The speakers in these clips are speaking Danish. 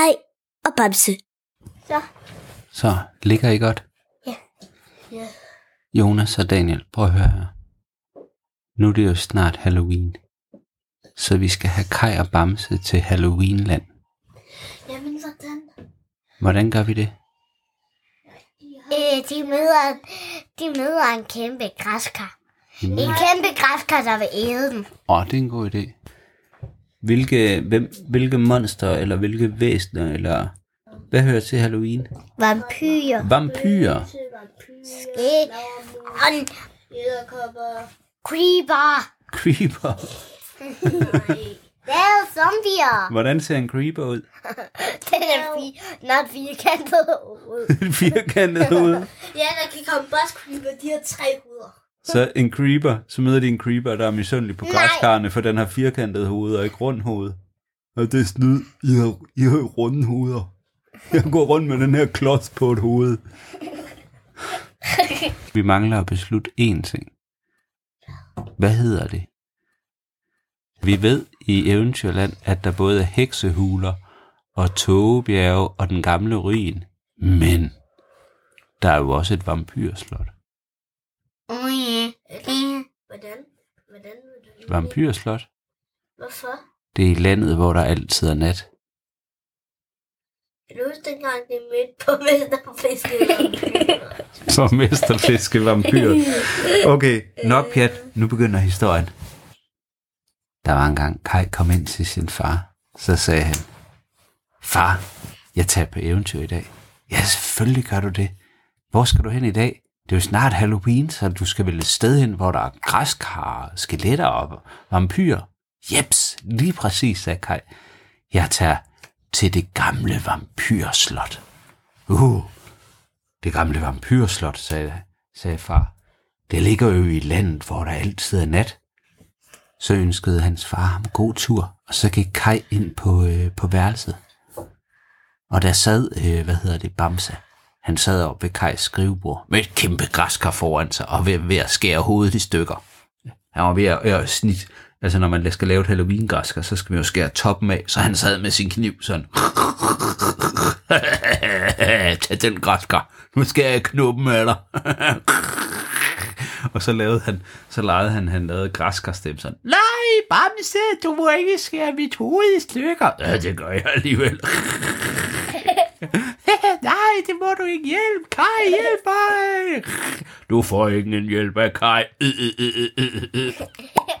Hej og Bamse. Så. Så, ligger I godt? Ja. Ja. Jonas og Daniel, prøv at høre her. Nu er det jo snart Halloween. Så vi skal have Kai og Bamse til Halloweenland. Jamen, hvordan? Hvordan gør vi det? Øh, de møder, de møder en kæmpe græskar. En kæmpe græskar, der vil æde dem. Åh, oh, det er en god idé. Hvilke, hvem, hvilke monster, eller hvilke væsener, eller hvad hører til Halloween? Vampyrer. Vampyrer. En creeper. Creeper. Det er zombier. Hvordan ser en creeper ud? Den er fi- not firkantet hoved. Firkantet hoved. Ja, der kan komme boss creeper. De har tre hoveder. Så en creeper, så møder de en creeper, der er misundelig på græskarne, for den har firkantet hoved og ikke rund hoved. Og det er snyd, I har, I har runde hoveder. Jeg går rundt med den her klods på et hoved. Vi mangler at beslutte én ting. Hvad hedder det? Vi ved i Eventyrland, at der både er heksehuler og togebjerge og den gamle ruin. Men der er jo også et vampyrslot. Åh oh, ja. Det. Hvordan? Hvordan vil du Vampyrslot? Hvorfor? Det er i landet, hvor der altid er nat. Kan du huske dengang, det mødte på mesterfiske? Som mesterfiske vampyr. Okay, nok pjat. Nu begynder historien. Der var engang Kai kom ind til sin far. Så sagde han, Far, jeg tager på eventyr i dag. Ja, selvfølgelig gør du det. Hvor skal du hen i dag? Det er jo snart Halloween, så du skal vel et sted hen, hvor der er græskar, skeletter og vampyrer. Jeps, lige præcis, sagde Kai. Jeg tager til det gamle vampyrslot. Uh, det gamle vampyrslot, sagde, sagde far. Det ligger jo i landet, hvor der altid er nat. Så ønskede hans far ham god tur, og så gik Kai ind på, øh, på værelset. Og der sad, øh, hvad hedder det, Bamsa. Han sad op ved Kajs skrivebord med et kæmpe græskar foran sig, og ved, ved at skære hovedet i stykker. Han var ved at, at snit, altså når man skal lave et halloween-græskar, så skal man jo skære toppen af, så han sad med sin kniv sådan. Tag den græskar, nu skal jeg knuppen af dig. og så lavede han, så legede han, han lavede græskarstemme sådan. Nej, Bamse, du må ikke skære mit hoved i stykker. Ja, det gør jeg alligevel. Nej, det må du ikke hjælpe. Kai, hjælp mig. Du får ikke en hjælp af Kai. Øh, øh, øh, øh, øh.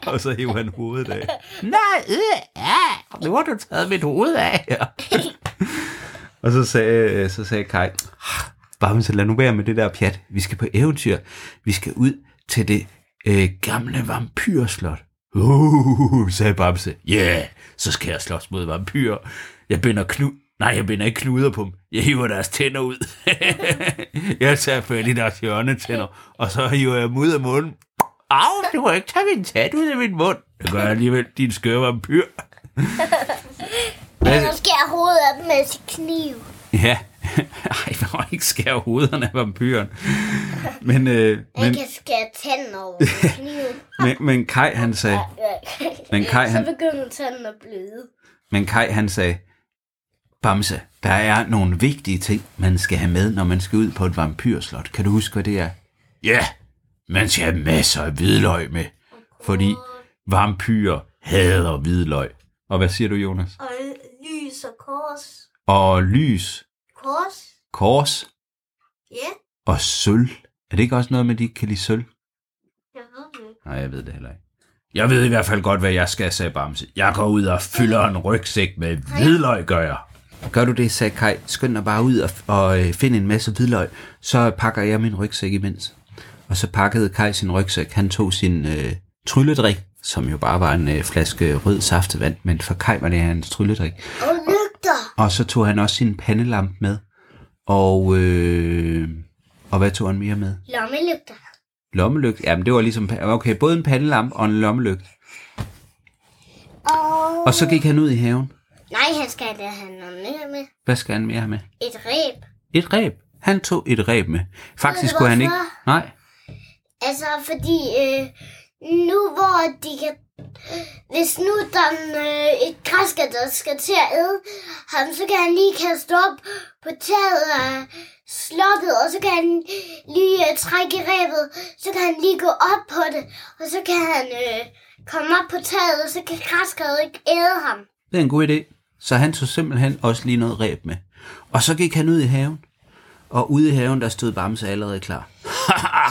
Og så hiver han hovedet af. Nej, øh, ja. Nu har du taget mit hoved af. Ja. Og så sagde, så sagde Kai, Bamse, lad nu være med det der pjat. Vi skal på eventyr. Vi skal ud til det øh, gamle vampyrslot. Uh, sagde Bamse. Ja, yeah, så skal jeg slås mod vampyrer. Jeg binder knu... Nej, jeg binder ikke knuder på dem. Jeg hiver deres tænder ud. jeg tager fat i deres hjørnetænder, og så hiver jeg dem ud af munden. Au, du må ikke tage min tand ud af min mund. Det gør jeg alligevel, din skøre vampyr. Men nu skærer hovedet af dem med sin kniv. Ja, ej, man må ikke skære hovederne af vampyren. Men, øh, men, kan skære tænden over men, men Kai han sagde, men Kai Så han, begynder tænden at bløde. men Kai han sagde, Bamse, der er nogle vigtige ting, man skal have med, når man skal ud på et vampyrslot. Kan du huske, hvad det er? Ja, man skal have masser af hvidløg med, fordi vampyrer hader hvidløg. Og hvad siger du, Jonas? Og lys og kors. Og lys, Kors? kors Ja, og sølv. Er det ikke også noget med, at de ikke kan lide sølv? jeg ved det ikke. Nej, jeg ved det heller ikke. Jeg ved i hvert fald godt, hvad jeg skal, sagde Bamse. Jeg går ud og fylder en rygsæk med hvidløg, gør jeg. Gør du det, sagde Kai. Skynd dig bare ud og, og øh, find en masse hvidløg. Så pakker jeg min rygsæk imens. Og så pakkede Kai sin rygsæk. Han tog sin øh, trylledrik, som jo bare var en øh, flaske rød saftevand, men for Kai var det hans trylledrik. Og lygter. Og så tog han også sin pandelamp med. Og, øh, og hvad tog han mere med? Lommelygter. Lommelygt. Jamen, det var ligesom, okay, både en pandelamp og en lommelygt. Og... Og så gik han ud i haven. Nej, han skal da have noget mere med. Hvad skal han mere have med? Et ræb. Et ræb. Han tog et ræb med. Faktisk kunne han ikke... Nej. Altså, fordi øh, nu hvor de kan hvis nu der er øh, et græsker, der skal til at æde ham, så kan han lige kaste op på taget af slottet, og så kan han lige øh, trække i rebet, så kan han lige gå op på det, og så kan han øh, komme op på taget, og så kan græskeret ikke æde ham. Det er en god idé. Så han tog simpelthen også lige noget ræb med. Og så gik han ud i haven. Og ude i haven, der stod Bamse allerede klar.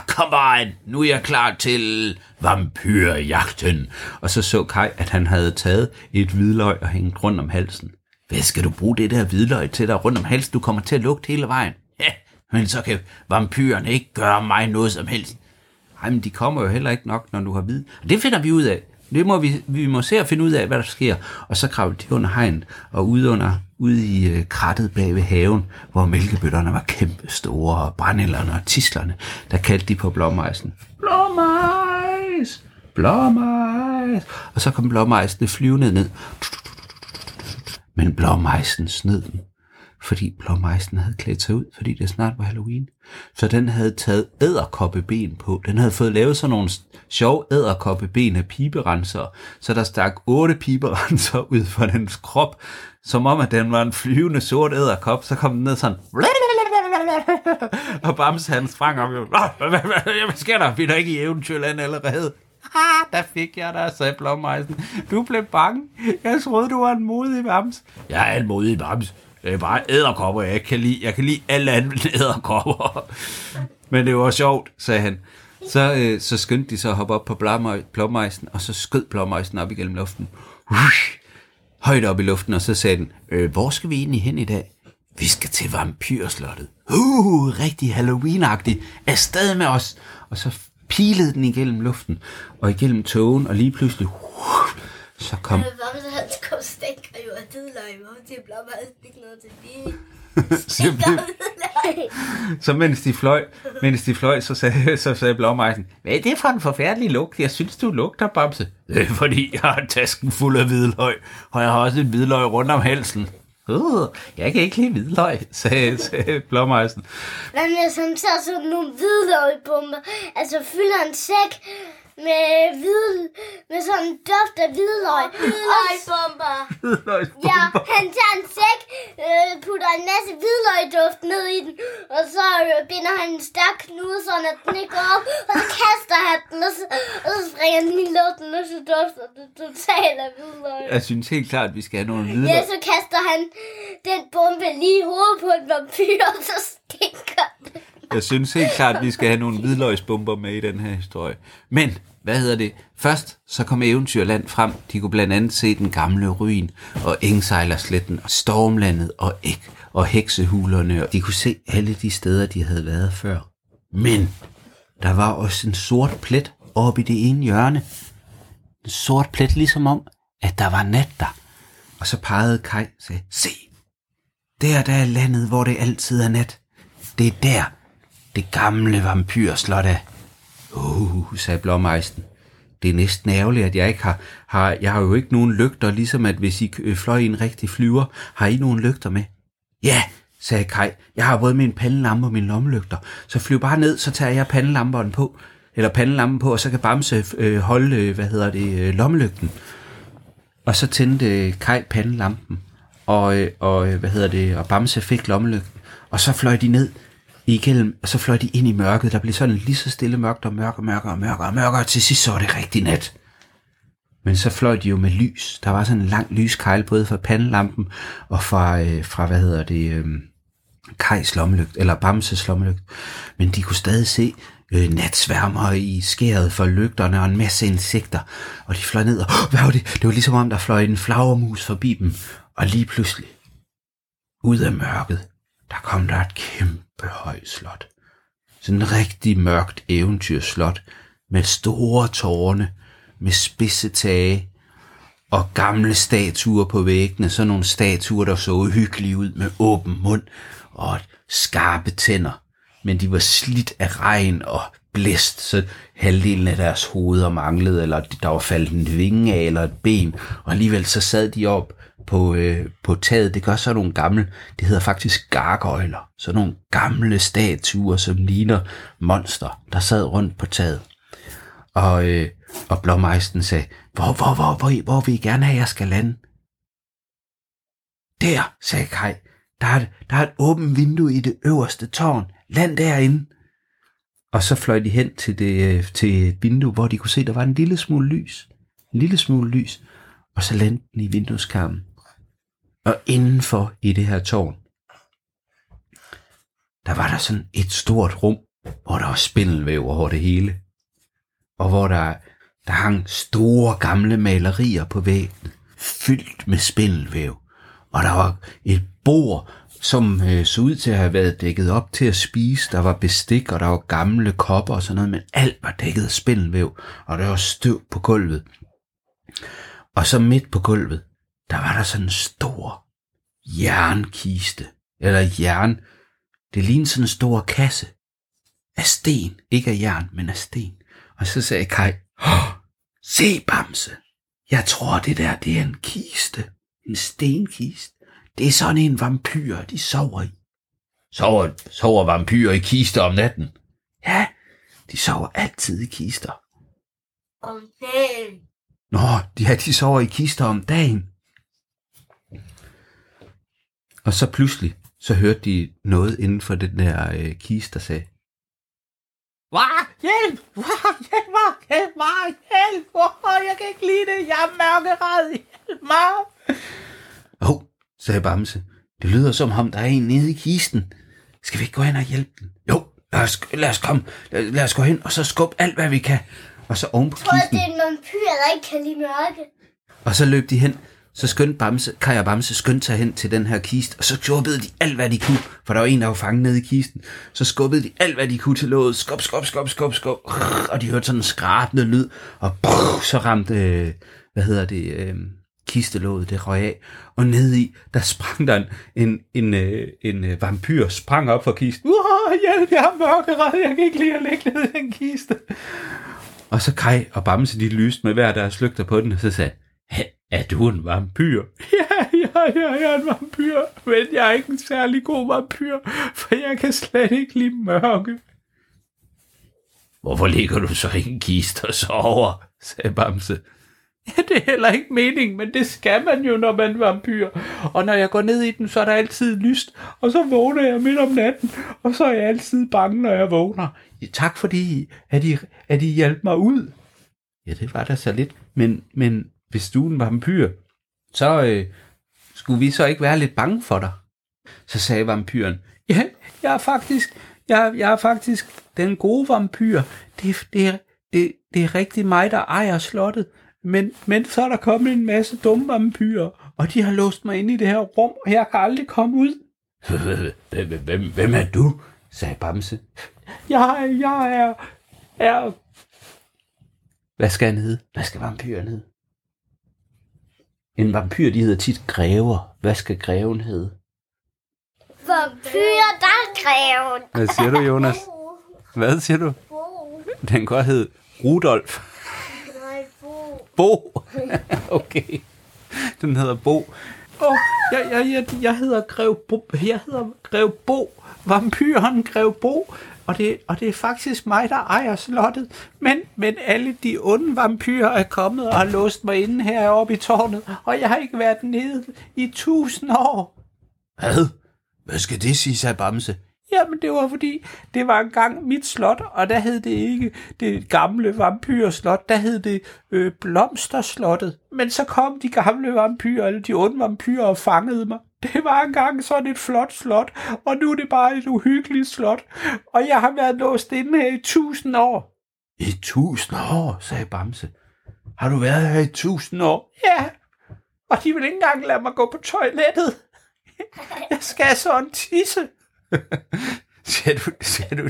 Kom on, nu er jeg klar til vampyrjagten. Og så så Kai, at han havde taget et hvidløg og hængt rundt om halsen. Hvad skal du bruge det der hvidløg til der rundt om halsen? Du kommer til at lugte hele vejen. Ja, men så kan vampyrerne ikke gøre mig noget som helst. Ej, men de kommer jo heller ikke nok, når du har hvid. Og det finder vi ud af. Det må vi, vi må se og finde ud af, hvad der sker. Og så kravlede de under hegnet og ude, under, ude i øh, krattet bag ved haven, hvor mælkebøtterne var kæmpe store, og brændellerne og tislerne, der kaldte de på blåmejsen. Blåmejs! Blåmejs! Og så kom blåmejsene flyvende ned. Men blåmejsen sned dem, fordi blåmejsen havde klædt sig ud, fordi det snart var Halloween. Så den havde taget æderkoppeben på. Den havde fået lavet sådan nogle sjove æderkoppeben af piberenser, så der stak otte piberenser ud fra dens krop, som om at den var en flyvende sort æderkop, så kom den ned sådan... Og Bams han sprang op. Hvad sker der? Vi er ikke i eventyrland allerede. Ah, der fik jeg dig, sagde Blåmejsen. Du blev bange. Jeg troede, du var en modig Bams. Jeg er en modig Bams. Det er bare æderkopper, jeg kan lide. Jeg kan lide alle andre æderkopper. Men det var sjovt, sagde han. Så, øh, så skyndte de sig at hoppe op på blåmejsen, og så skød blåmejsen op igennem luften. Ush, højt op i luften, og så sagde den, øh, hvor skal vi egentlig hen i dag? Vi skal til vampyrslottet. Uh, rigtig Halloween-agtigt. Afsted med os. Og så pilede den igennem luften, og igennem togen, og lige pludselig, uh, så kom... Så han mens de fløj, mens de fløj, så sagde, så sagde Blåmejsen, hvad er det for en forfærdelig lugt? Jeg synes, du lugter, Bamse. Det er fordi, jeg har tasken fuld af hvidløg, og jeg har også en hvidløg rundt om halsen. Uh, jeg kan ikke lide hvidløg, sagde, sagde Blåmejsen. Hvad med som så sådan nogle hvidløgbomber? Altså fylder en sæk med hvid, med sådan en duft af hvidløg. Hvidløgbomber. Hvidløgsbomber. Ja, han tager en sæk, øh, putter en masse hvidløgduft ned i den, og så øh, binder han en stærk knude, så at den ikke går op, og så kaster han den, og så, og så springer den i luften, og så dufter det totalt af hvidløg. Jeg synes helt klart, at vi skal have nogle hvidløg. Ja, så kaster han den bombe lige i hovedet på en vampyr, og så stinker det. Jeg synes helt klart, at vi skal have nogle hvidløgsbomber med i den her historie. Men, hvad hedder det? Først så kom Eventyrland frem. De kunne blandt andet se den gamle ruin og Engsejlersletten og Stormlandet og æg og heksehulerne. Og de kunne se alle de steder, de havde været før. Men der var også en sort plet oppe i det ene hjørne. En sort plet, ligesom om, at der var nat der. Og så pegede Kai og sagde, se, der der er landet, hvor det altid er nat. Det er der, det gamle vampyrslot er. Uh, sagde Blåmejsten. Det er næsten ærgerligt, at jeg ikke har, har... Jeg har jo ikke nogen lygter, ligesom at hvis I øh, fløj i en rigtig flyver, har I nogen lygter med? Ja, sagde Kai. Jeg har både min pandelampe og min lommelygter. Så flyv bare ned, så tager jeg pandelamperen på. Eller pandelampen på, og så kan Bamse øh, holde, øh, hvad hedder det, øh, lommelygten. Og så tændte øh, Kai pandelampen. Og, øh, og, øh, hvad hedder det, og Bamse fik lommelygten. Og så fløj de ned igennem, og så fløj de ind i mørket. Der blev sådan lige så stille mørkt og mørkere, mørkere og mørkere og mørkere, og til sidst så var det rigtig nat. Men så fløj de jo med lys. Der var sådan en lang lyskejl, både fra pandelampen og fra, øh, fra hvad hedder det, øh, Kajs lommelygt, eller Bamses lommelygt. Men de kunne stadig se øh, natsværmer i skæret for lygterne og en masse insekter. Og de fløj ned, og oh, hvad var det? Det var ligesom om, der fløj en flagermus forbi dem. Og lige pludselig, ud af mørket, der kom der et kæmpe højt slot. Sådan en rigtig mørkt eventyrslot med store tårne, med spidse tage og gamle statuer på væggene. Sådan nogle statuer, der så uhyggelige ud med åben mund og skarpe tænder. Men de var slidt af regn og blæst, så halvdelen af deres hoveder manglede, eller der var faldet en vinge af, eller et ben, og alligevel så sad de op på, øh, på taget. Det gør så nogle gamle, det hedder faktisk gargoyler, så nogle gamle statuer, som ligner monster, der sad rundt på taget. Og, øh, Og blåmejsten sagde, hvor, hvor, hvor, hvor, hvor vil I gerne have, jeg skal lande? Der, sagde Kai. Der er, der er et åbent vindue i det øverste tårn. Land derinde. Og så fløj de hen til, det, øh, til et vindue, hvor de kunne se, der var en lille smule lys. En lille smule lys. Og så landte den i vindueskarmen. Og indenfor i det her tårn, der var der sådan et stort rum, hvor der var spindelvæv over det hele. Og hvor der, der hang store gamle malerier på væggen, fyldt med spindelvæv. Og der var et bord, som øh, så ud til at have været dækket op til at spise. Der var bestik, og der var gamle kopper og sådan noget, men alt var dækket af spindelvæv, og der var støv på gulvet. Og så midt på gulvet, der var der sådan en stor jernkiste, eller jern. Det lignede sådan en stor kasse af sten, ikke af jern, men af sten. Og så sagde Kai, oh, se Bamse, jeg tror det der, det er en kiste, en stenkiste. Det er sådan en vampyr, de sover i. Sover, sover vampyrer i kister om natten? Ja, de sover altid i kister. Om dagen. Nå, ja, de sover i kister om dagen. Og så pludselig, så hørte de noget inden for den der øh, kiste, der sagde, Hvad? Hjælp! Hvad? Hjælp mig! Hjælp mig! Hjælp! Oh, jeg kan ikke lide det! Jeg er mørkeret! Hjælp mig! Åh, oh, sagde Bamse. Det lyder som om, der er en nede i kisten. Skal vi ikke gå hen og hjælpe den? Jo, lad os, lad os komme. Lad, lad os gå hen, og så skubbe alt, hvad vi kan. Og så oven på Jeg tror, kisten. det er en vampyr, der ikke kan lide mørke. Og så løb de hen. Så skyndte Bamse, Kaj og Bamse skyndte sig hen til den her kiste, og så skubbede de alt, hvad de kunne, for der var en, der var fanget nede i kisten. Så skubbede de alt, hvad de kunne til låget. Skub, skub, skub, skub, skub. Og de hørte sådan en skrabende lyd, og så ramte, øh, hvad hedder det, øh, kistelåget, det røg af. Og nede i, der sprang der en, en, en, øh, en vampyr, sprang op fra kisten. Uh, hjælp! Jeg har mørkeret! Jeg kan ikke lide at ligge nede i den kiste. Og så Kai og Bamse, de lyste med hver deres lygter på den, og så sagde, er du en vampyr? Ja, ja, ja, jeg er en vampyr, men jeg er ikke en særlig god vampyr, for jeg kan slet ikke lide mørke. Hvorfor ligger du så i en kiste og sover? sagde Bamse. Ja, det er heller ikke meningen, men det skal man jo, når man er vampyr. Og når jeg går ned i den, så er der altid lyst, og så vågner jeg midt om natten, og så er jeg altid bange, når jeg vågner. Ja, tak fordi, at I, at I hjalp mig ud. Ja, det var da så lidt. Men, men hvis du er en vampyr, så øh, skulle vi så ikke være lidt bange for dig. Så sagde vampyren, Ja, jeg er faktisk, jeg, jeg er faktisk den gode vampyr. Det, det, er- det, det er rigtig mig, der ejer slottet. Men, men så er der kommet en masse dumme vampyrer, og de har låst mig inde i det her rum, og jeg kan aldrig komme ud. hvem, hvem, hvem er du? sagde Bamse. Jeg, jeg er, er Hvad skal han hedde? Hvad skal vampyren hedde? En vampyr, de hedder tit grever. Hvad skal greven hedde? Vampyr, der er greven. Hvad siger du, Jonas? Hvad siger du? Bo. Den kan hedde Rudolf. Nej, Bo. Bo. okay. Den hedder Bo. Åh, jeg, jeg, jeg, jeg hedder Grev Bo, jeg hedder Grev Bo, vampyren Grev Bo, og det, og det er faktisk mig, der ejer slottet. Men, men alle de onde vampyrer er kommet og har låst mig inde heroppe i tårnet, og jeg har ikke været nede i tusind år. Hvad? Hvad skal det sige, sagde Bamse? Jamen, det var fordi, det var engang mit slot, og der hed det ikke det gamle vampyrslot, der hed det øh, Blomsterslottet. Men så kom de gamle vampyrer, eller de onde vampyrer, og fangede mig. Det var engang sådan et flot slot, og nu er det bare et uhyggeligt slot. Og jeg har været låst inde her i tusind år. I tusind år, sagde Bamse. Har du været her i tusind år? Ja, og de vil ikke engang lade mig gå på toilettet. Jeg skal sådan tisse. Siger du, siger du,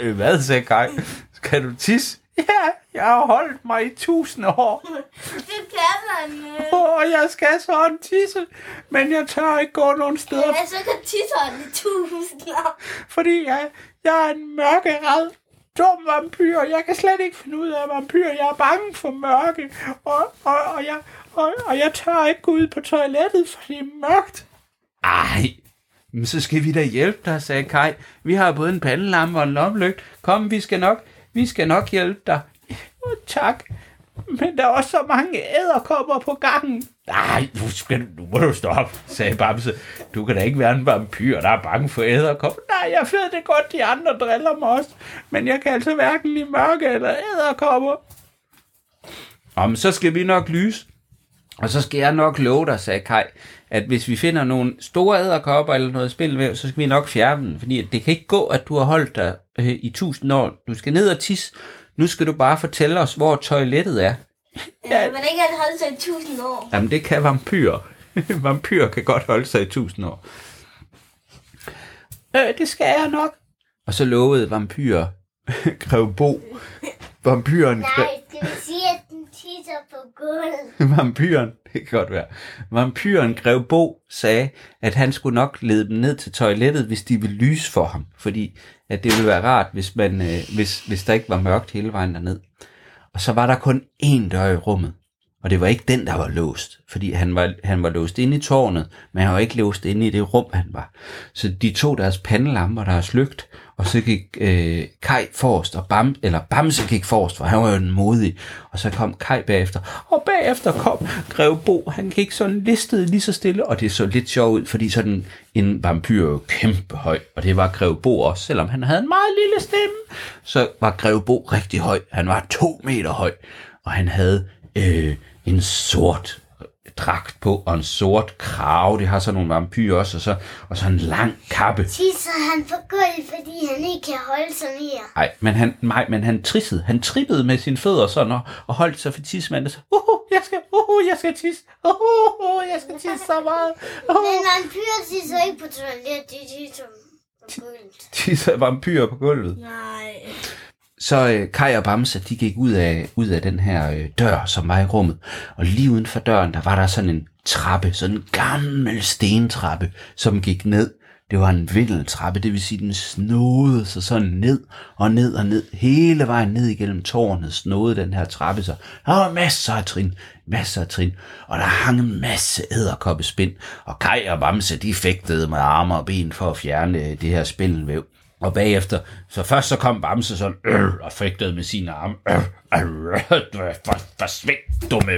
Øh, hvad sagde Kai? Skal du tisse? Ja, jeg har holdt mig i tusind år. Det kan man. Øh. Åh, jeg skal sådan tisse, men jeg tør ikke gå nogen steder, Ja, så kan tisseren i tusind år. fordi jeg, jeg er en mørkeret, dum vampyr. Jeg kan slet ikke finde ud af vampyr. Jeg er bange for mørke, og, og, og, jeg, og, og jeg tør ikke gå ud på toilettet, for det er mørkt. Ej, men så skal vi da hjælpe dig, sagde Kai. Vi har både en pandelampe og en lommelygte. Kom, vi skal nok, vi skal nok hjælpe dig. Og tak. Men der er også så mange æderkopper på gangen. Nej, nu, skal, nu må du stoppe, sagde Bamse. Du kan da ikke være en vampyr, der er bange for æderkopper. Nej, jeg ved det godt, de andre driller mig også. Men jeg kan altså hverken lide mørke eller æderkopper. Om så skal vi nok lyse. Og så skal jeg nok love dig, sagde Kai, at hvis vi finder nogle store æderkopper eller noget spilvæv, så skal vi nok fjerne den. Fordi det kan ikke gå, at du har holdt dig øh, i tusind år. Du skal ned og tisse. Nu skal du bare fortælle os, hvor toilettet er. Ja, men ikke at holde sig i tusind år. Jamen, det kan vampyrer. vampyrer kan godt holde sig i tusind år. Øh, det skal jeg nok. Og så lovede vampyrer Grev Bo. Vampyren, Nej, det vil sige, at tisser på gulvet. vampyren, det kan godt være. Vampyren Grev Bo sagde, at han skulle nok lede dem ned til toilettet, hvis de ville lyse for ham. Fordi at det ville være rart, hvis, man, øh, hvis, hvis der ikke var mørkt hele vejen derned. Og så var der kun én dør i rummet. Og det var ikke den, der var låst, fordi han var, han var låst inde i tårnet, men han var ikke låst inde i det rum, han var. Så de tog deres pandelamper, deres lygt, og så gik øh, Kai forrest, og Bam, eller Bamse gik forrest, for han var jo en modig. Og så kom Kai bagefter, Og bagefter kom Greve Bo. Han gik sådan listet lige så stille. og det så lidt sjovt ud, fordi sådan en vampyr er jo kæmpe høj, og det var Greve Bo også, selvom han havde en meget lille stemme, så var Greve Bo rigtig høj. Han var to meter høj, og han havde øh, en sort dragt på, og en sort krave, det har sådan nogle vampyrer også, og så, og så en lang kappe. Tisser han på gulvet, fordi han ikke kan holde sig mere. Nej, men han, nej, men han trissede. Han trippede med sine fødder sådan og, og holdt sig for tidsmanden. Så, Uh, jeg skal, uh, jeg skal tisse. Uh, uh, jeg skal tisse så meget. Uh. Men vampyrer tisser ikke på toilet, de tisser på gulvet. tisser vampyrer på gulvet. Nej. Så øh, Kai og Bamse, de gik ud af, ud af den her øh, dør, som var i rummet. Og lige uden for døren, der var der sådan en trappe, sådan en gammel stentrappe, som gik ned. Det var en vindeltrappe, det vil sige, den snodede sig sådan ned og ned og ned. Hele vejen ned igennem tårnet snodede den her trappe sig. Der var masser af trin, masser af trin. Og der hang en masse æderkoppespind. Og Kai og Bamse, de fægtede med arme og ben for at fjerne øh, det her spindelvæv. Og bagefter, så først så kom Bamse sådan, øh, og fægtede med sine arme, øh, øh, øh for, forsvind dumme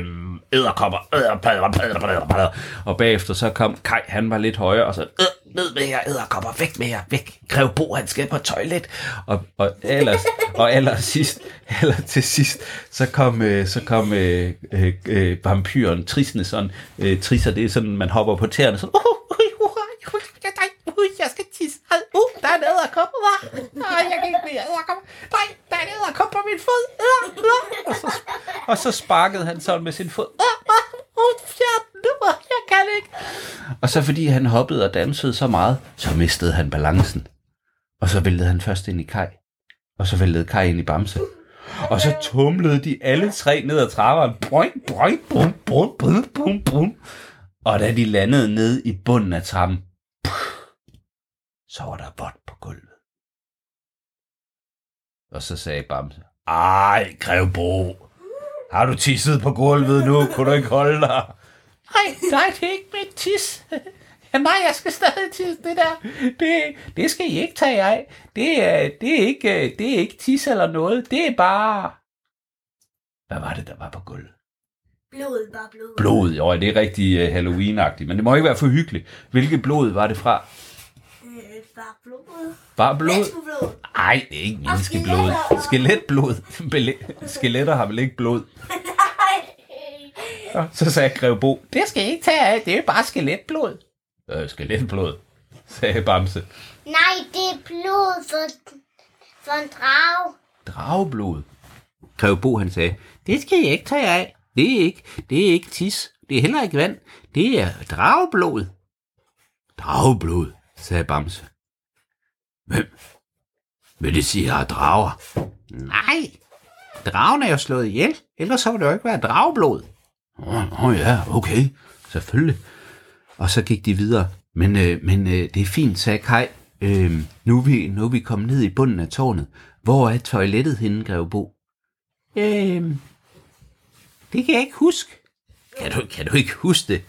æderkopper, æderpadder, og bagefter så kom Kai, han var lidt højere, og så, øh, ned med jer æderkopper, væk med jer, væk, Grev Bo, han skal på toilet, og, og ellers, og aller sidst, eller til sidst, så kom, øh, så kom øh, øh, øh vampyren trissende sådan, øh, trisser, det er sådan, man hopper på tæerne, sådan, uh, uh, uh, jeg skal tisse, uh, der er en æderkop, nej, jeg kan ikke mere æderkop, nej, der er en æderkop på min fod, og, så, og så sparkede han sådan med sin fod, jeg kan ikke. Og så fordi han hoppede og dansede så meget, så mistede han balancen. Og så væltede han først ind i Kai, og så væltede Kai ind i Bamse. Og så tumlede de alle tre ned ad trapperen. Boing, boing, bum, bum, bum, bum, bum. Og da de landede ned i bunden af trappen, så var der vådt på gulvet. Og så sagde Bamse, ej, Grev Bo, har du tisset på gulvet nu? Kunne du ikke holde dig? Nej, nej, det er ikke mit tis. Ja, nej, jeg skal stadig tisse det der. Det, det skal I ikke tage af. Det er, det, er ikke, det er ikke tis eller noget. Det er bare... Hvad var det, der var på gulvet? Blod, bare blod. Blod, jo, det er rigtig uh, Halloween-agtigt, men det må ikke være for hyggeligt. Hvilket blod var det fra? Bare blod. Bare blod? Menneskeblod. Nej, det er ikke menneskeblod. Skeletblod. Skeletter har vel ikke blod? Nej. Så sagde Grev Bo, Det skal I ikke tage af. Det er bare skeletblod. øh, skeletblod, sagde Bamse. Nej, det er blod for, for en drage. Drageblod. Grev Bo, han sagde, det skal I ikke tage af. Det er ikke, det er ikke tis. Det er heller ikke vand. Det er drageblod. Drageblod, sagde Bamse. Hvem? Vil det sige, at jeg er drager? Nej, dragen er jo slået ihjel. Ellers så ville det jo ikke være drageblod. Åh oh, ja, okay. Selvfølgelig. Og så gik de videre. Men, øh, men øh, det er fint, sagde Kai. Øh, nu, er vi, nu er vi kommet ned i bunden af tårnet. Hvor er toilettet henne, Greve Bo? Øhm, det kan jeg ikke huske. Kan du, kan du ikke huske det?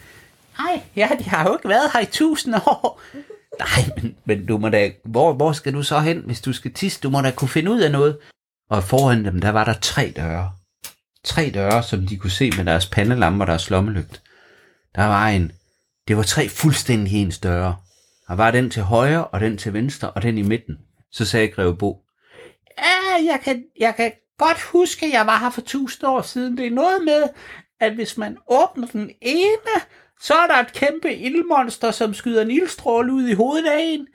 Nej, jeg, jeg har jo ikke været her i tusind år. Nej, men, men du må da, hvor, hvor skal du så hen, hvis du skal tisse? Du må da kunne finde ud af noget. Og foran dem, der var der tre døre. tre døre, som de kunne se med deres pandelamper og deres lommelygt. Der var en, det var tre fuldstændig ens døre. Der var den til højre, og den til venstre, og den i midten. Så sagde Greve Bo, Ja, ah, jeg kan, jeg kan godt huske, at jeg var her for tusind år siden. Det er noget med, at hvis man åbner den ene, så er der et kæmpe ildmonster, som skyder en ildstråle ud i hovedet af en.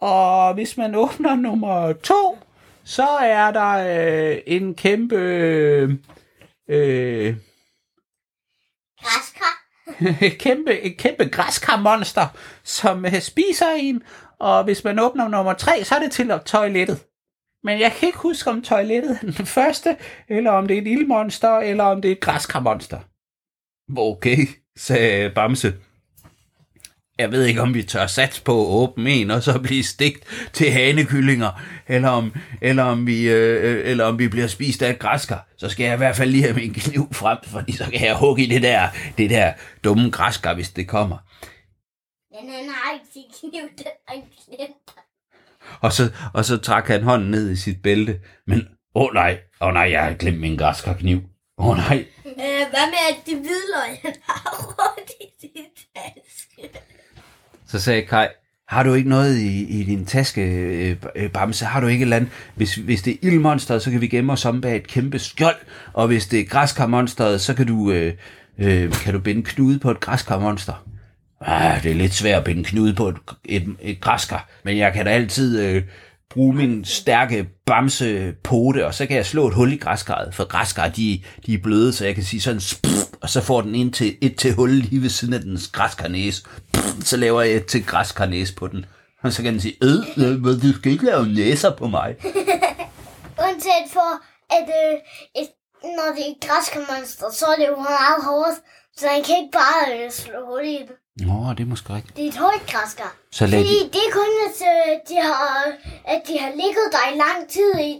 Og hvis man åbner nummer to, så er der øh, en kæmpe... Øh, Græskar. et kæmpe, et kæmpe græskarmonster, som øh, spiser en, og hvis man åbner nummer tre, så er det til toilettet. Men jeg kan ikke huske, om toilettet er den første, eller om det er et ildmonster, eller om det er et græskarmonster. okay, sagde Bamse. Jeg ved ikke, om vi tør sats på at åbne en, og så blive stigt til hanekyllinger, eller om, eller om, vi, øh, øh, eller om vi bliver spist af et græskar. Så skal jeg i hvert fald lige have min kniv frem, fordi så kan jeg hugge i det der, det der dumme græskar, hvis det kommer. Men han har ikke sin kniv, den han. Og så, og så trak han hånden ned i sit bælte. Men, åh oh, nej, åh oh, nej, jeg har glemt min græskarkniv. Åh oh, nej. Øh, hvad med, at det hvidløg, han har rundt i sin taske? Så sagde Kai, har du ikke noget i, i din taske, øh, øh, Bamse? Har du ikke et eller andet? Hvis, hvis det er ildmonsteret, så kan vi gemme os om bag et kæmpe skjold. Og hvis det er græskarmonsteret, så kan du, øh, øh, kan du binde knude på et græskarmonster. Ah, det er lidt svært at binde knude på et, et, et græskar, men jeg kan da altid øh, bruge min stærke bamse pote, og så kan jeg slå et hul i græskaret, for græskar, de, de er bløde, så jeg kan sige sådan, spff, og så får den ind til, et til hul lige ved siden af dens græskarnæse. Så laver jeg et til græskarnæse på den. Og så kan den sige, øh, øh, du skal ikke lave næser på mig. Undtagen for, at øh, et, når det er et græskarmonster, så er det jo meget hårdt. Så han kan ikke bare øh, slå hul i det. Nå, det er måske rigtigt. Det er græskar. Så lad Fordi de, det er kun, at, øh, de har, at de har ligget der i lang tid i,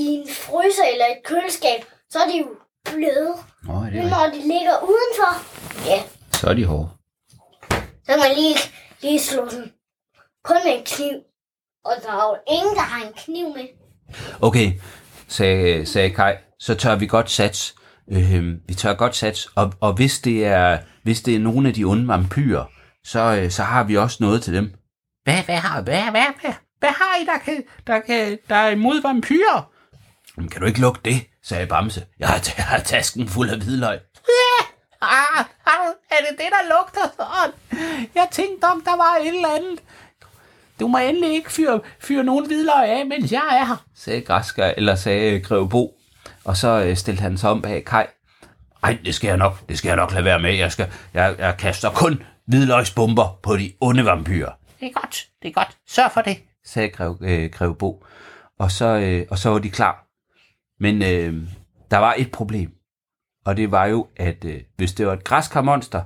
i en fryser eller et køleskab. Så er de jo bløde. Nå, er det Men når de ligger udenfor, ja, Så er de hårde. så kan man lige, lige slå den. Kun med en kniv. Og der er jo ingen, der har en kniv med. Okay, sagde, sagde Kai, så tør vi godt sats. Øh, vi tør godt sats, og, og hvis, det er, hvis det er nogle af de onde vampyrer, så, øh, så har vi også noget til dem. Hvad, hvad, har, hvad, hvad, hvad, hvad har I, der, kan, der, kan, der er imod vampyrer? Men kan du ikke lukke det, sagde Bamse. Jeg har, jeg har tasken fuld af hvidløg. Ja, ah, er det det, der lugter sådan? Jeg tænkte om, der var et eller andet. Du må endelig ikke fyre, fyre nogen hvidløg af, mens jeg er her. sagde Græsker, eller sagde Greve Bo. Og så øh, stillede han sig om bag Kai. Ej, det skal jeg nok, det skal jeg nok lade være med. Jeg, skal, jeg, jeg kaster kun hvidløgsbomber på de onde vampyrer. Det er godt, det er godt. Sørg for det. sagde Grev, øh, Grev Bo. Og så, øh, og så var de klar. Men øh, der var et problem. Og det var jo, at øh, hvis det var et græskarmonster,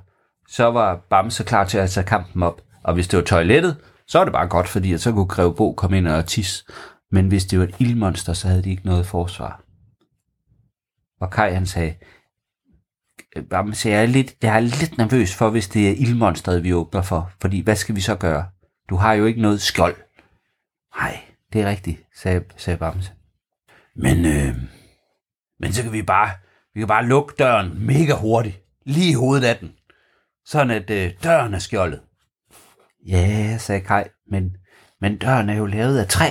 så var Bamse klar til at tage kampen op. Og hvis det var toilettet, så var det bare godt, fordi at så kunne Grev Bo komme ind og tisse. Men hvis det var et ildmonster, så havde de ikke noget forsvar. Og Kai han sagde, Øh, Bamse, jeg er, lidt, jeg er lidt nervøs for, hvis det er ildmonstret, vi åbner for. Fordi hvad skal vi så gøre? Du har jo ikke noget skjold. Nej, det er rigtigt, sagde, sagde Bamse. Men, øh, men så kan vi bare, vi kan bare lukke døren mega hurtigt. Lige i hovedet af den. Sådan at øh, døren er skjoldet. Ja, sagde Kai, men, men døren er jo lavet af træ.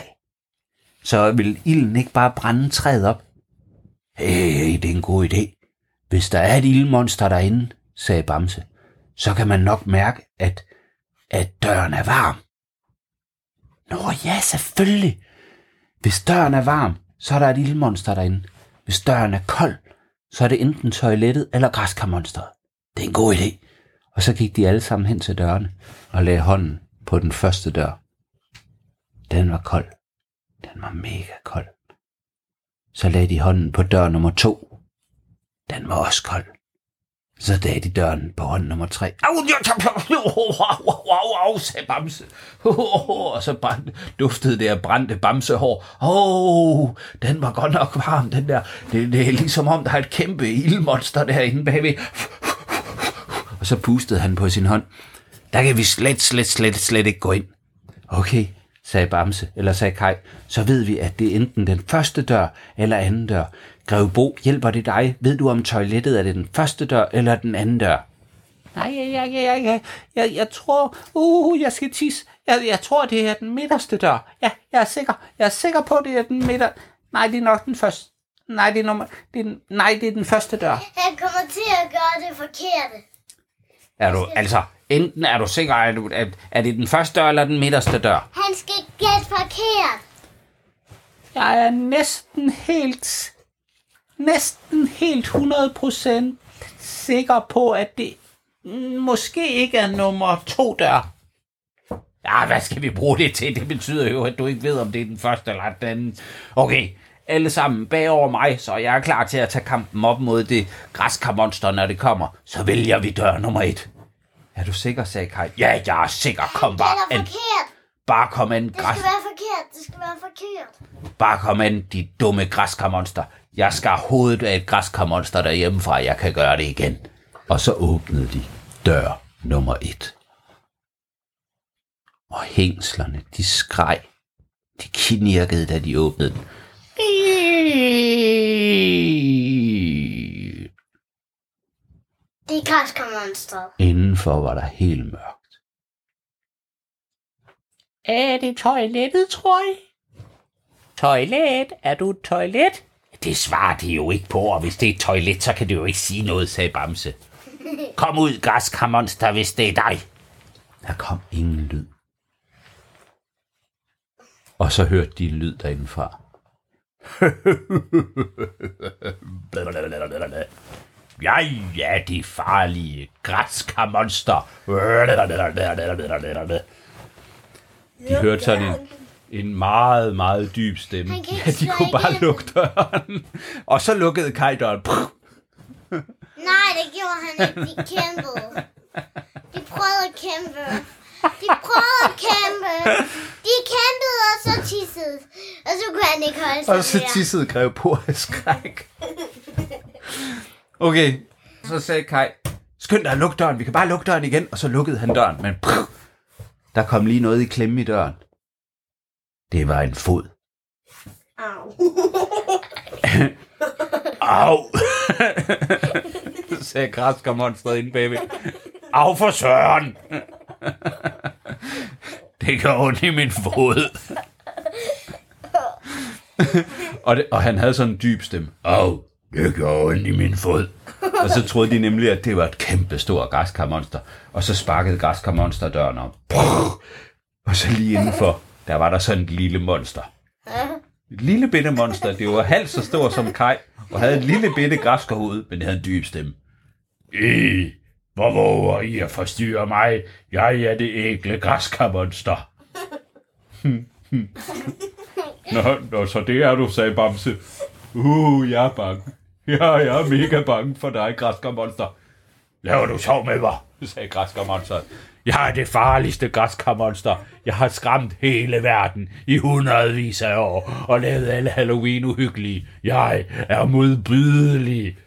Så vil ilden ikke bare brænde træet op? Hey, hey, det er en god idé. Hvis der er et ildmonster derinde, sagde Bamse, så kan man nok mærke, at, at døren er varm. Nå ja, selvfølgelig. Hvis døren er varm, så er der et ildmonster derinde. Hvis døren er kold, så er det enten toilettet eller græskarmonsteret. Det er en god idé. Og så gik de alle sammen hen til dørene og lagde hånden på den første dør. Den var kold. Den var mega kold. Så lagde de hånden på dør nummer to. Den var også kold. Så lagde de døren på hånd nummer tre. Au, au, au, au, au, au, sagde Bamse. Og så brændte, duftede det af brændte bamsehår. Åh, oh, den var godt nok varm, den der. Det, det er ligesom om, der er et kæmpe ildmonster derinde bagved. Og så pustede han på sin hånd. Der kan vi slet, slet, slet, slet ikke gå ind. Okay, sagde Bamse, eller sagde Kai, så ved vi, at det er enten den første dør eller anden dør. Greve Bo, hjælper det dig? Ved du om toilettet er det den første dør eller den anden dør? Nej, jeg, jeg, jeg, jeg, jeg, jeg tror, uh, jeg skal tisse. Jeg, jeg tror, det er den midterste dør. Ja, jeg er sikker. Jeg er sikker på, det er den midter. Nej, det er nok den første. Nej, det er, nummer, det er, nej, det er den første dør. Han kommer til at gøre det forkerte. Er du, altså, enten er du sikker, at, du, at, er det den første dør eller den midterste dør? Han skal gætte forkert. Jeg er næsten helt, næsten helt 100% sikker på, at det måske ikke er nummer to dør. Ja, hvad skal vi bruge det til? Det betyder jo, at du ikke ved, om det er den første eller den anden. Okay, alle sammen bag over mig, så jeg er klar til at tage kampen op mod det græskarmonster, når det kommer. Så vælger vi dør nummer et. Er du sikker, sagde Kai. Ja, jeg er sikker. Kom bare Det er an. forkert. Bare kom an, Det græs. skal være forkert. Det skal være forkert. Bare kom an, de dumme græskarmonster. Jeg skar hovedet af et græskarmonster derhjemmefra. Jeg kan gøre det igen. Og så åbnede de dør nummer et. Og hængslerne, de skreg. De knirkede, da de åbnede den. Det er græskarmonstret. Indenfor var der helt mørkt. Er det toilettet, tror I? Toilet? Er du et toilet? Det svarer de jo ikke på, og hvis det er et toilet, så kan det jo ikke sige noget, sagde Bamse. Kom ud, græskarmonster, hvis det er dig. Der kom ingen lyd. Og så hørte de en lyd derindefra. Jeg er de farlige græskarmonster. De hørte sådan en, en meget, meget dyb stemme. Ja, de kunne bare lukke døren. Og så lukkede Kai døren. Nej, det gjorde han ikke. De kæmpede. De prøvede at kæmpe. De prøvede at kæmpe. De kæmpede, og så tissede. Og så kunne han ikke holde sig Og så tissede Greve på af skræk. Okay, så sagde Kai, skynd dig at lukke døren, vi kan bare lukke døren igen. Og så lukkede han døren, men der kom lige noget i klemme i døren. Det var en fod. Au. Au! sagde græskarmonstret inde bagved. Au for søren! det gør ondt i min fod. og, det, og han havde sådan en dyb stemme. Au, det gør ondt i min fod. og så troede de nemlig, at det var et kæmpe stort græskarmonster. Og så sparkede græskarmonster døren op. Og så lige indenfor, der var der sådan et lille monster. Et lille bitte monster. Det var halvt så stor som Kai, og havde et lille bitte græskerhoved, men det havde en dyb stemme. Øh, hvor våger I at forstyrre mig? Jeg er det ægle græskarmonster. nå, nå, så det er du, sagde Bamse. Uh, jeg er bange. Ja, jeg er mega bange for dig, græskarmonster. Laver du sjov med mig, sagde græskarmonsteret. Jeg er det farligste græskarmonster. Jeg har skræmt hele verden i hundredvis af år og lavet alle Halloween uhyggelige. Jeg er modbydelig.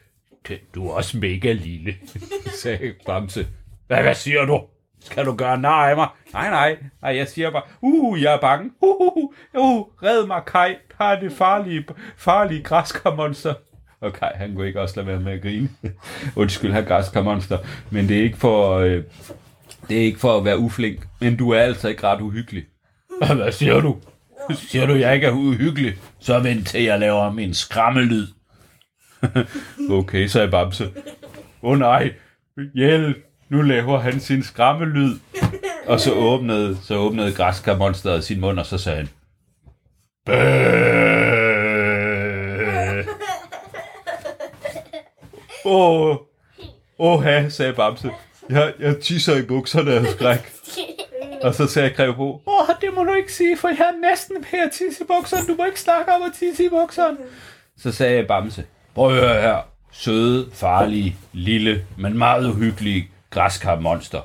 Du er også mega lille, sagde Bamse. Hvad, hvad siger du? Skal du gøre nar af mig? Nej, nej, nej, jeg siger bare, uh, jeg er bange. Uh, uh, uh, uh red mig, Kai. Der er det farlige, farlige græskarmonster. Og Kai, han kunne ikke også lade være med at grine. Undskyld, her græskarmonster. Men det er ikke for, øh, det er ikke for at være uflink. Men du er altså ikke ret uhyggelig. Hvad siger du? Siger du, jeg ikke er uhyggelig? Så vent til jeg laver min skrammelyd. okay, sagde Bamse. Åh oh, nej, hjælp, nu laver han sin skrammelyd. Og så åbnede, så åbnede græskarmonsteret sin mund, og så sagde han, Bæh. Åh, åh, oh, sagde Bamse. Jeg, jeg tisser i bukserne af skræk. Og så sagde Greve på, åh, det må du ikke sige, for jeg er næsten ved at tisse i bukserne. Du må ikke snakke om at tisse i bukserne. Så sagde Bamse, prøv at høre her. Søde, farlige, lille, men meget uhyggelige græskarmonster.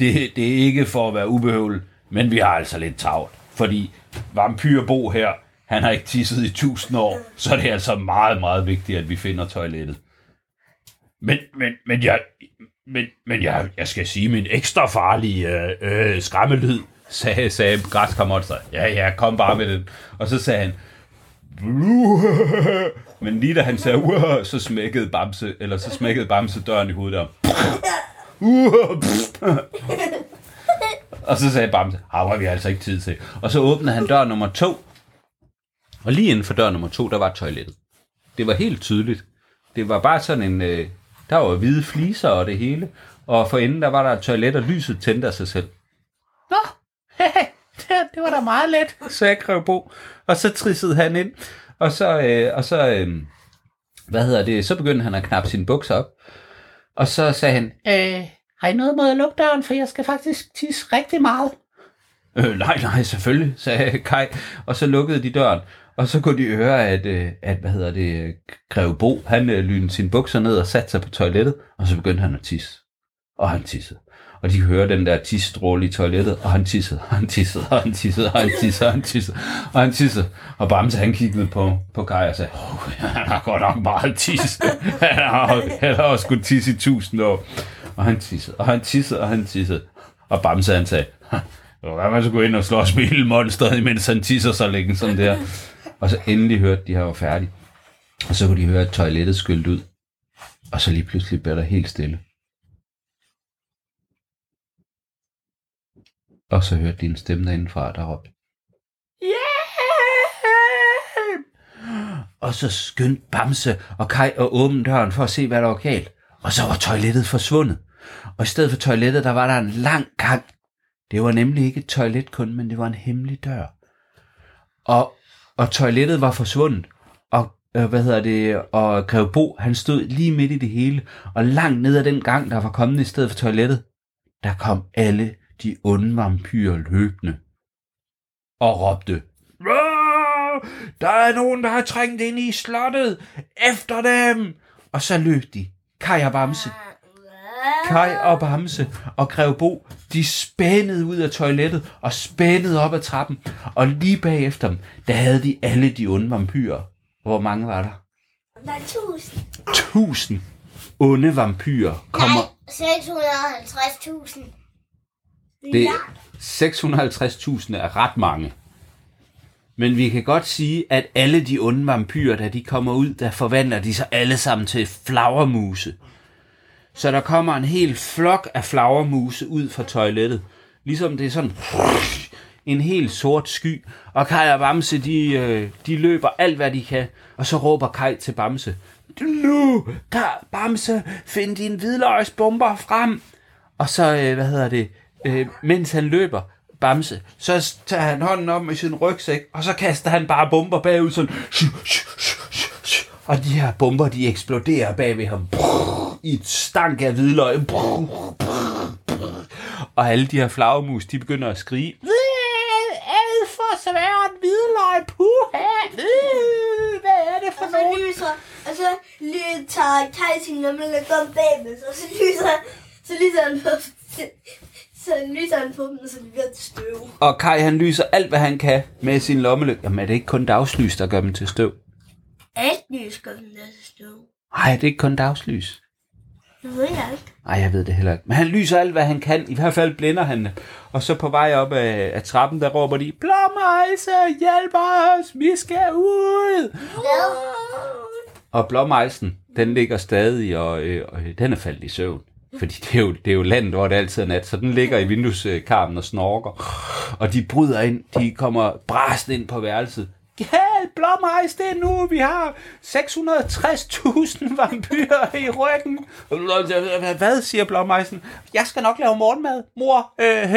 Det, det er ikke for at være ubehøvlet, men vi har altså lidt travlt. Fordi vampyrbo her, han har ikke tisset i tusind år, så er det altså meget, meget vigtigt, at vi finder toilettet. Men, men, men jeg, men, men jeg, jeg skal sige min ekstra farlige øh, øh, skræmmelyd. sagde, sagde græskarmonster. Ja, ja, kom bare med den. Og så sagde han, men lige da han sagde, uh, så smækkede Bamse, eller så smækkede Bamse døren i hovedet om. Uh, Og så sagde Bamse, ah, har vi altså ikke tid til. Og så åbnede han dør nummer to. Og lige inden for dør nummer to, der var toilettet. Det var helt tydeligt. Det var bare sådan en... Øh, der var hvide fliser og det hele. Og for enden, der var der et toilet, og lyset tændte af sig selv. Nå, det, det var da meget let, sagde Grevbo. Og så trissede han ind. Og så, øh, og så øh, hvad hedder det, så begyndte han at knappe sine bukser op. Og så sagde han, øh, har I noget mod at lukke døren, for jeg skal faktisk tisse rigtig meget. Øh, nej, nej, selvfølgelig, sagde Kai. Og så lukkede de døren. Og så kunne de høre, at, øh, at hvad hedder det, Greve Bo, han øh, lynede sine bukser ned og satte sig på toilettet, og så begyndte han at tisse. Og han tissede. Og de hører den der tisstråle i toilettet, og han tissede, og han tissede, og han tissede, og han tissede, og han tissede, og han tissede. Og Bamse, han kiggede på, på Kai og sagde, oh, han har godt nok meget tis. Han har, han har også skulle tisse i tusind år. Og han tissede, og han tissede, og han tissede. Og Bamse, han sagde, hvad man så gå ind og slås med ildmonstret, imens han tisser så længe sådan der. Og så endelig hørte de, at han var færdig. Og så kunne de høre, at toilettet skyldte ud. Og så lige pludselig blev der helt stille. Og så hørte de en stemme derindefra, der råbte. Hjælp! Og så skyndte Bamse og Kai og åbne døren for at se, hvad der var galt. Og så var toilettet forsvundet. Og i stedet for toilettet, der var der en lang gang. Det var nemlig ikke et toilet kun, men det var en hemmelig dør. Og, og toilettet var forsvundet. Og øh, hvad hedder det, og Greve Bo, han stod lige midt i det hele, og langt ned ad den gang, der var kommet i stedet for toilettet, der kom alle de onde vampyrer løbende og råbte, der er nogen, der har trængt ind i slottet, efter dem! Og så løb de, Kaja Bamse, Kai og Bamse og Grev Bo, de spændede ud af toilettet og spændede op ad trappen. Og lige bagefter dem, der havde de alle de onde vampyrer. Hvor mange var der? Der er tusind. Tusind onde vampyrer kommer. Nej, 650.000. Det 650.000 er ret mange. Men vi kan godt sige, at alle de onde vampyrer, da de kommer ud, der forvandler de sig alle sammen til flagermuse. Så der kommer en hel flok af flagermuse ud fra toilettet. Ligesom det er sådan en helt sort sky. Og Kai og Bamse, de, øh, de løber alt, hvad de kan. Og så råber Kai til Bamse. Nu, Kai, Bamse, find din hvidløgsbomber frem. Og så, øh, hvad hedder det, øh, mens han løber, Bamse, så tager han hånden op i sin rygsæk, og så kaster han bare bomber bagud, sådan, og de her bomber, de eksploderer bag ved ham, i et stank af hvidløg, og alle de her flagermus, de begynder at skrige, alt for svært hvidløg, puha, hvad er det for Og så noget? lyser, og så tager Kai sin nummer og går bagved, og så lyser, så lyser han på, så lyser han på dem, så de bliver til støv. Og Kai, han lyser alt, hvad han kan med sin lommelygte. Jamen, er det ikke kun dagslys, der gør dem til støv? Alt lys gør dem til støv. Nej, det er ikke kun dagslys. Det ved jeg ikke. Nej, jeg ved det heller ikke. Men han lyser alt, hvad han kan. I hvert fald blænder han. Og så på vej op af, af trappen, der råber de, Blåmejse, hjælp os, vi skal ud. Og blåmejsen, den ligger stadig, og, øh, og den er faldet i søvn. Fordi det er, jo, det er jo landet, hvor det altid er nat, så den ligger i vindueskarmen og snorker. Og de bryder ind, de kommer brast ind på værelset. Hjælp, blåmejs, det er nu, vi har 660.000 vampyrer i ryggen. Hvad, siger blåmejsen? Jeg skal nok lave morgenmad. Mor, øh,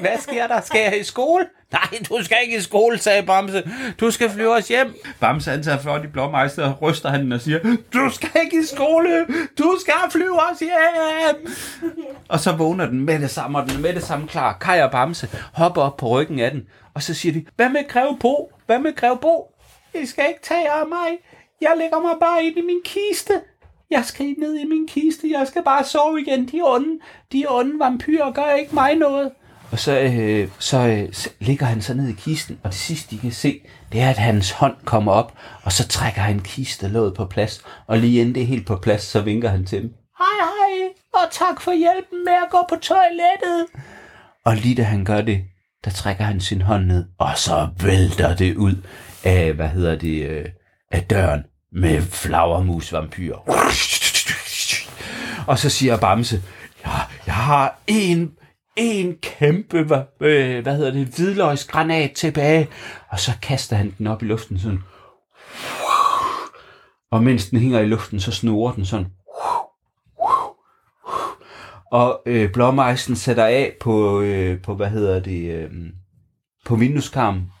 hvad sker der? Skal jeg i skole? Nej, du skal ikke i skole, sagde Bamse. Du skal flyve os hjem. Bamse han tager flot i blåmejset og ryster han og siger, du skal ikke i skole. Du skal flyve os hjem. Og så vågner den med det samme, og den er med det samme klar. Kaj og Bamse hopper op på ryggen af den, og så siger de, hvad med Greve Bo? Hvad med Greve Bo? I skal ikke tage af mig. Jeg lægger mig bare ind i min kiste. Jeg skal ned i min kiste. Jeg skal bare sove igen. De onde, de onde vampyrer gør ikke mig noget. Og så, øh, så, øh, så ligger han så ned i kisten, og det sidste, de kan se, det er, at hans hånd kommer op, og så trækker han kistelåget på plads, og lige inden det er helt på plads, så vinker han til dem. Hej, hej, og tak for hjælpen med at gå på toilettet. Og lige da han gør det, der trækker han sin hånd ned, og så vælter det ud af, hvad hedder det, øh, af døren med flagermusvampyr. Og så siger Bamse, ja, jeg har en, en kæmpe, hvad, øh, hvad hedder det, hvidløgsgranat tilbage. Og så kaster han den op i luften sådan. Og mens den hænger i luften, så snurrer den sådan. Og øh, blåmejsen sætter af på, øh, på, hvad hedder det, øh, på vindueskarmen.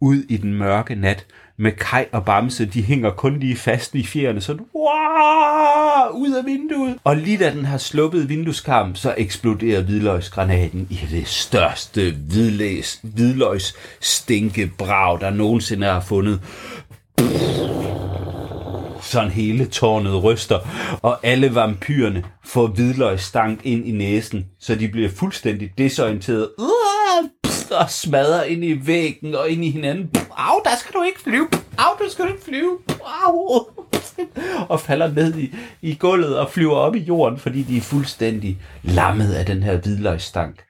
Ud i den mørke nat med Kai og Bamse, de hænger kun lige fast i fjerne, sådan wow, ud af vinduet. Og lige da den har sluppet vindueskarmen, så eksploderer hvidløgsgranaten i det største hvidløgs, hvidløgs stinkebrag, der nogensinde har fundet sådan hele tårnet ryster, og alle vampyrerne får hvidløgstank ind i næsen, så de bliver fuldstændig desorienteret og smadrer ind i væggen og ind i hinanden. Au, der skal du ikke flyve. Au, der skal du ikke flyve. Au. Og falder ned i, i gulvet og flyver op i jorden, fordi de er fuldstændig lammet af den her hvidløgstank.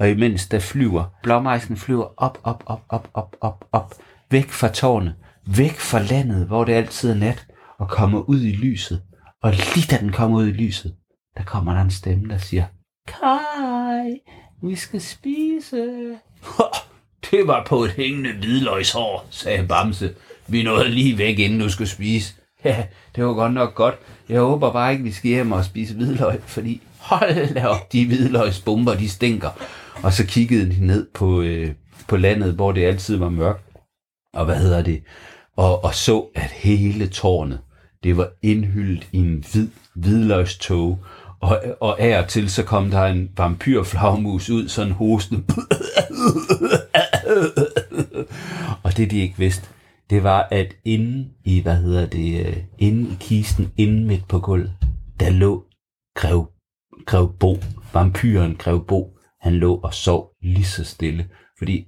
Og imens der flyver, blåmejsen flyver op, op, op, op, op, op, op, væk fra tårnet, væk fra landet, hvor det altid er nat, og kommer ud i lyset. Og lige da den kommer ud i lyset, der kommer der en stemme, der siger, Kai, vi skal spise. Det var på et hængende hvidløgshår, sagde Bamse. Vi nåede lige væk, inden du skulle spise. Ja, det var godt nok godt. Jeg håber bare ikke, vi skal hjem og spise hvidløg, fordi hold da op, de hvidløgsbomber, de stinker. Og så kiggede de ned på, øh, på landet, hvor det altid var mørkt. Og hvad hedder det? Og, og så, at hele tårnet, det var indhyldet i en hvid hvidløgstog. Og, og af og til, så kom der en vampyrflagmus ud, sådan hostende. og det, de ikke vidste, det var, at inde i, hvad hedder det, øh, inde i kisten, inde midt på gulvet, der lå Grev, Grev Bo, vampyren Grev Bo. Han lå og sov lige så stille, fordi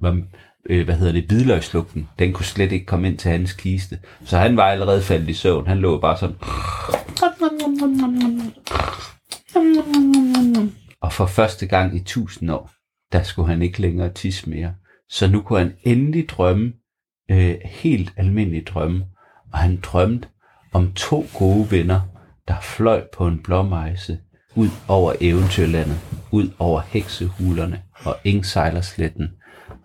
øh, hvad hedder det, hvidløgslugten, den kunne slet ikke komme ind til hans kiste. Så han var allerede faldet i søvn. Han lå bare sådan. Og for første gang i tusind år, der skulle han ikke længere tisse mere. Så nu kunne han endelig drømme, øh, helt almindelig drømme. Og han drømte om to gode venner, der fløj på en blåmejse ud over eventyrlandet, ud over heksehulerne og Engsejlersletten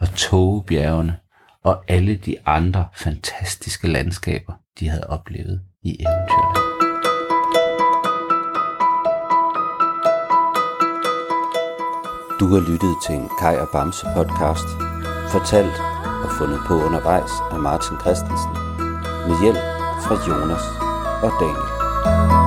og Togebjergene og alle de andre fantastiske landskaber, de havde oplevet i eventyrlandet. Du har lyttet til en Kai og Bamse podcast, fortalt og fundet på undervejs af Martin Christensen, med hjælp fra Jonas og Daniel.